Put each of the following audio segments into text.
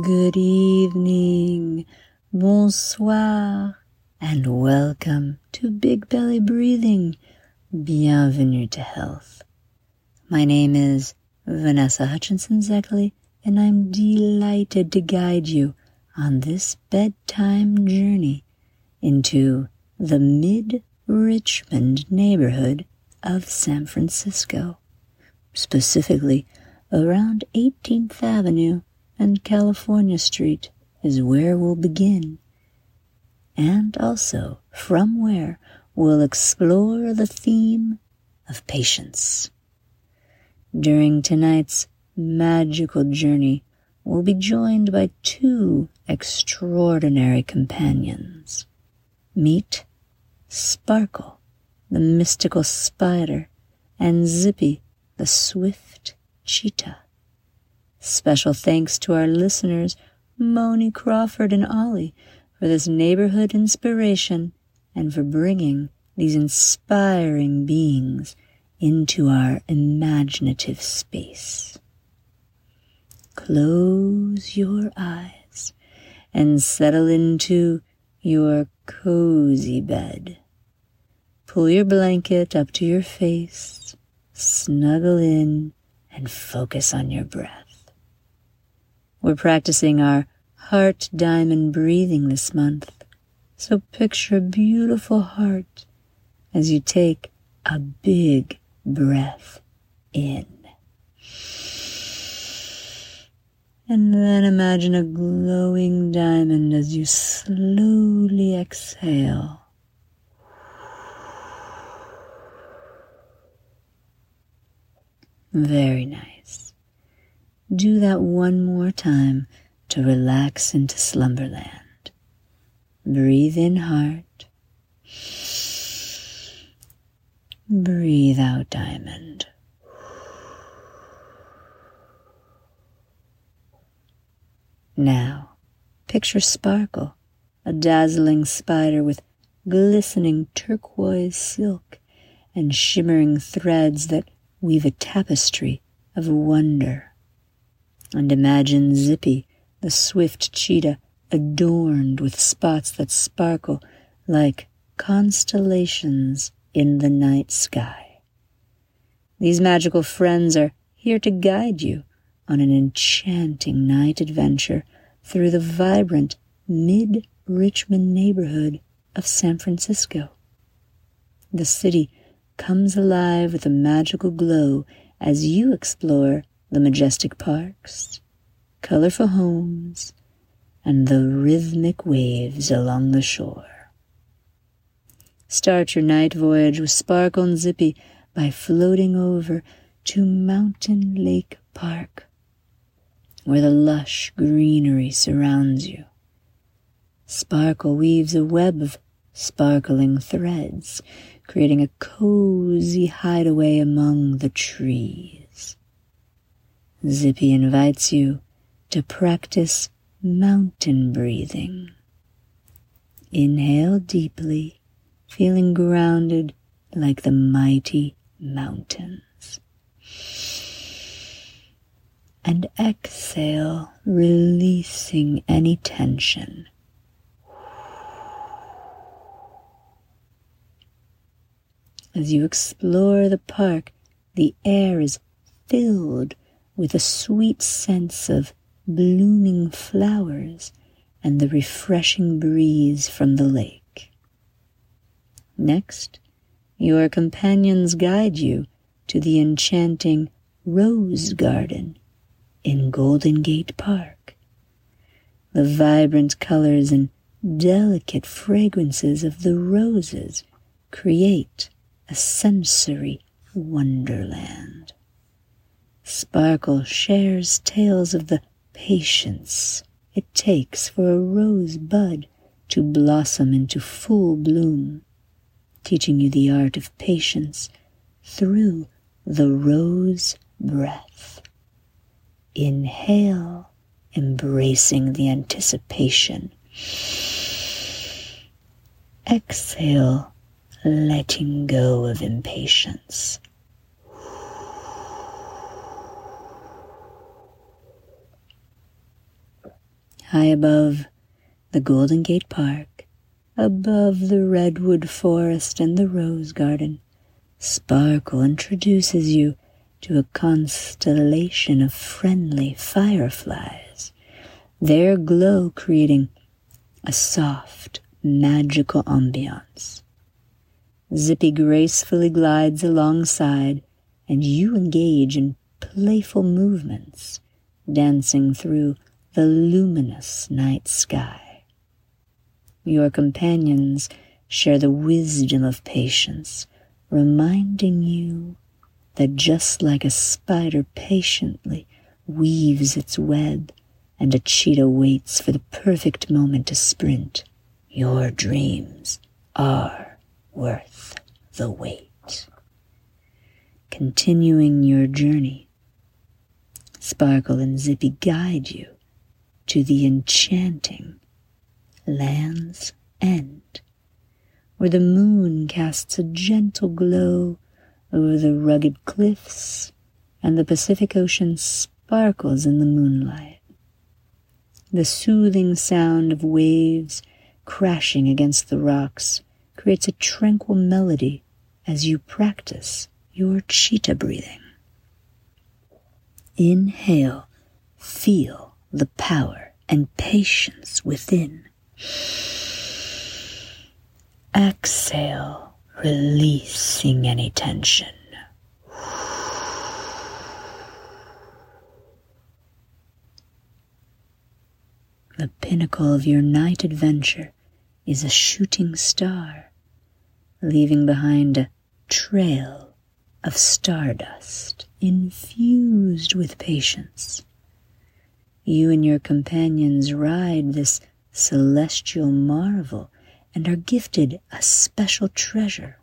good evening, bonsoir, and welcome to Big Belly Breathing. Bienvenue to health. My name is Vanessa Hutchinson Szekely, and I'm delighted to guide you on this bedtime journey into the mid Richmond neighborhood of San Francisco, specifically around 18th Avenue and California Street is where we'll begin, and also from where we'll explore the theme of patience. During tonight's magical journey, we'll be joined by two extraordinary companions. Meet Sparkle, the mystical spider, and Zippy, the swift cheetah. Special thanks to our listeners, Moni Crawford and Olli, for this neighborhood inspiration and for bringing these inspiring beings into our imaginative space. Close your eyes and settle into your cozy bed. Pull your blanket up to your face, snuggle in, and focus on your breath. We're practicing our heart diamond breathing this month, so picture a beautiful heart as you take a big breath in. And then imagine a glowing diamond as you slowly exhale. Very nice. Do that one more time to relax into slumberland. Breathe in heart. Breathe out diamond. Now, picture Sparkle, a dazzling spider with glistening turquoise silk and shimmering threads that weave a tapestry of wonder. And imagine Zippy, the swift cheetah, adorned with spots that sparkle like constellations in the night sky. These magical friends are here to guide you on an enchanting night adventure through the vibrant mid Richmond neighborhood of San Francisco. The city comes alive with a magical glow as you explore the majestic parks, colorful homes, and the rhythmic waves along the shore. Start your night voyage with Sparkle and Zippy by floating over to Mountain Lake Park, where the lush greenery surrounds you. Sparkle weaves a web of sparkling threads, creating a cozy hideaway among the trees. Zippy invites you to practice mountain breathing. Inhale deeply, feeling grounded like the mighty mountains. And exhale, releasing any tension. As you explore the park, the air is filled with a sweet sense of blooming flowers and the refreshing breeze from the lake. Next, your companions guide you to the enchanting Rose Garden in Golden Gate Park. The vibrant colors and delicate fragrances of the roses create a sensory wonderland. Sparkle shares tales of the patience it takes for a rose bud to blossom into full bloom, teaching you the art of patience through the rose breath. Inhale, embracing the anticipation. Exhale, letting go of impatience. High above the Golden Gate Park, above the redwood forest and the rose garden, Sparkle introduces you to a constellation of friendly fireflies, their glow creating a soft, magical ambiance. Zippy gracefully glides alongside, and you engage in playful movements, dancing through the luminous night sky. Your companions share the wisdom of patience, reminding you that just like a spider patiently weaves its web and a cheetah waits for the perfect moment to sprint, your dreams are worth the wait. Continuing your journey, Sparkle and Zippy guide you to the enchanting Land's End, where the moon casts a gentle glow over the rugged cliffs and the Pacific Ocean sparkles in the moonlight. The soothing sound of waves crashing against the rocks creates a tranquil melody as you practice your cheetah breathing. Inhale, feel the power and patience within. Exhale, releasing any tension. The pinnacle of your night adventure is a shooting star, leaving behind a trail of stardust infused with patience. You and your companions ride this celestial marvel and are gifted a special treasure.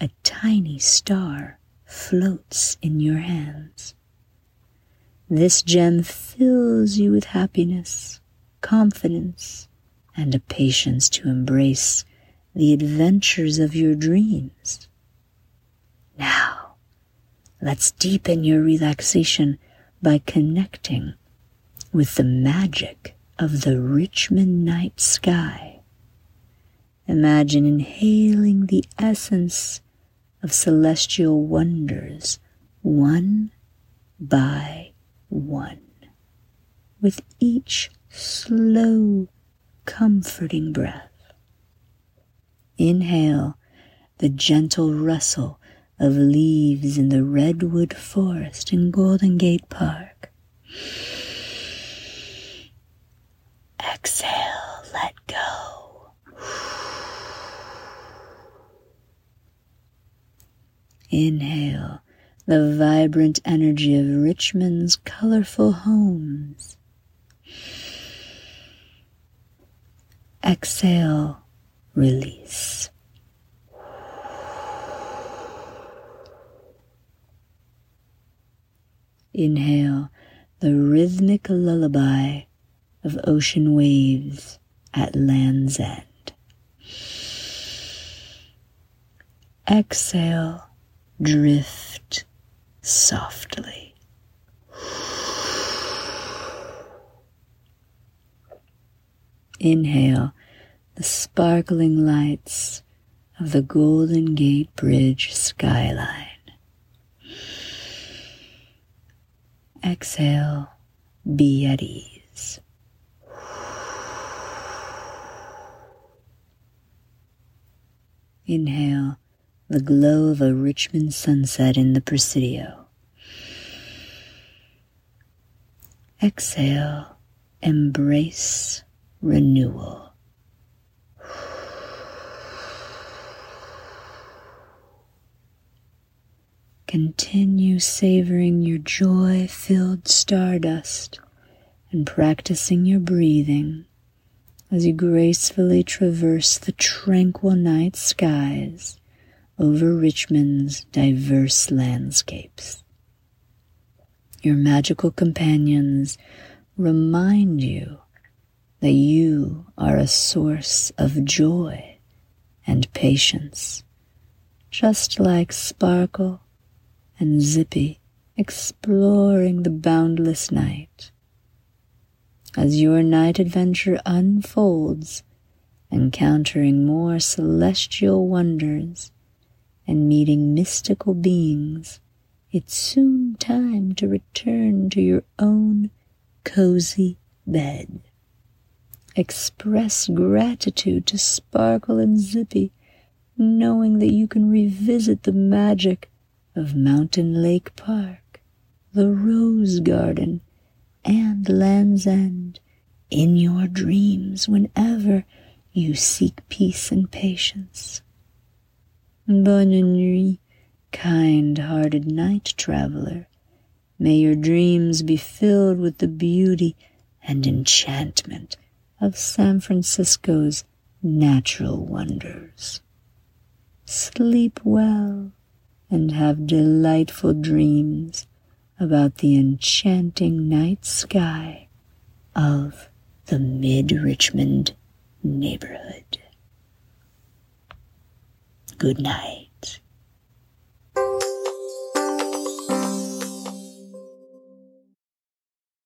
A tiny star floats in your hands. This gem fills you with happiness, confidence, and a patience to embrace the adventures of your dreams. Now, let's deepen your relaxation by connecting with the magic of the Richmond night sky. Imagine inhaling the essence of celestial wonders one by one, with each slow, comforting breath. Inhale the gentle rustle of leaves in the redwood forest in Golden Gate Park. Exhale, let go. Inhale the vibrant energy of Richmond's colorful homes. Exhale, release. Inhale the rhythmic lullaby of ocean waves at land's end. Exhale, drift softly. Inhale the sparkling lights of the Golden Gate Bridge skyline. Exhale, be at ease. Inhale the glow of a Richmond sunset in the Presidio. Exhale, embrace renewal. Continue savoring your joy filled stardust and practicing your breathing as you gracefully traverse the tranquil night skies over Richmond's diverse landscapes. Your magical companions remind you that you are a source of joy and patience, just like Sparkle and Zippy exploring the boundless night. As your night adventure unfolds, encountering more celestial wonders and meeting mystical beings, it's soon time to return to your own cozy bed. Express gratitude to Sparkle and Zippy, knowing that you can revisit the magic of Mountain Lake Park, the Rose Garden, and Land's End in your dreams whenever you seek peace and patience. Bonne nuit, kind-hearted night traveler. May your dreams be filled with the beauty and enchantment of San Francisco's natural wonders. Sleep well and have delightful dreams about the enchanting night sky of the mid Richmond neighborhood. Good night.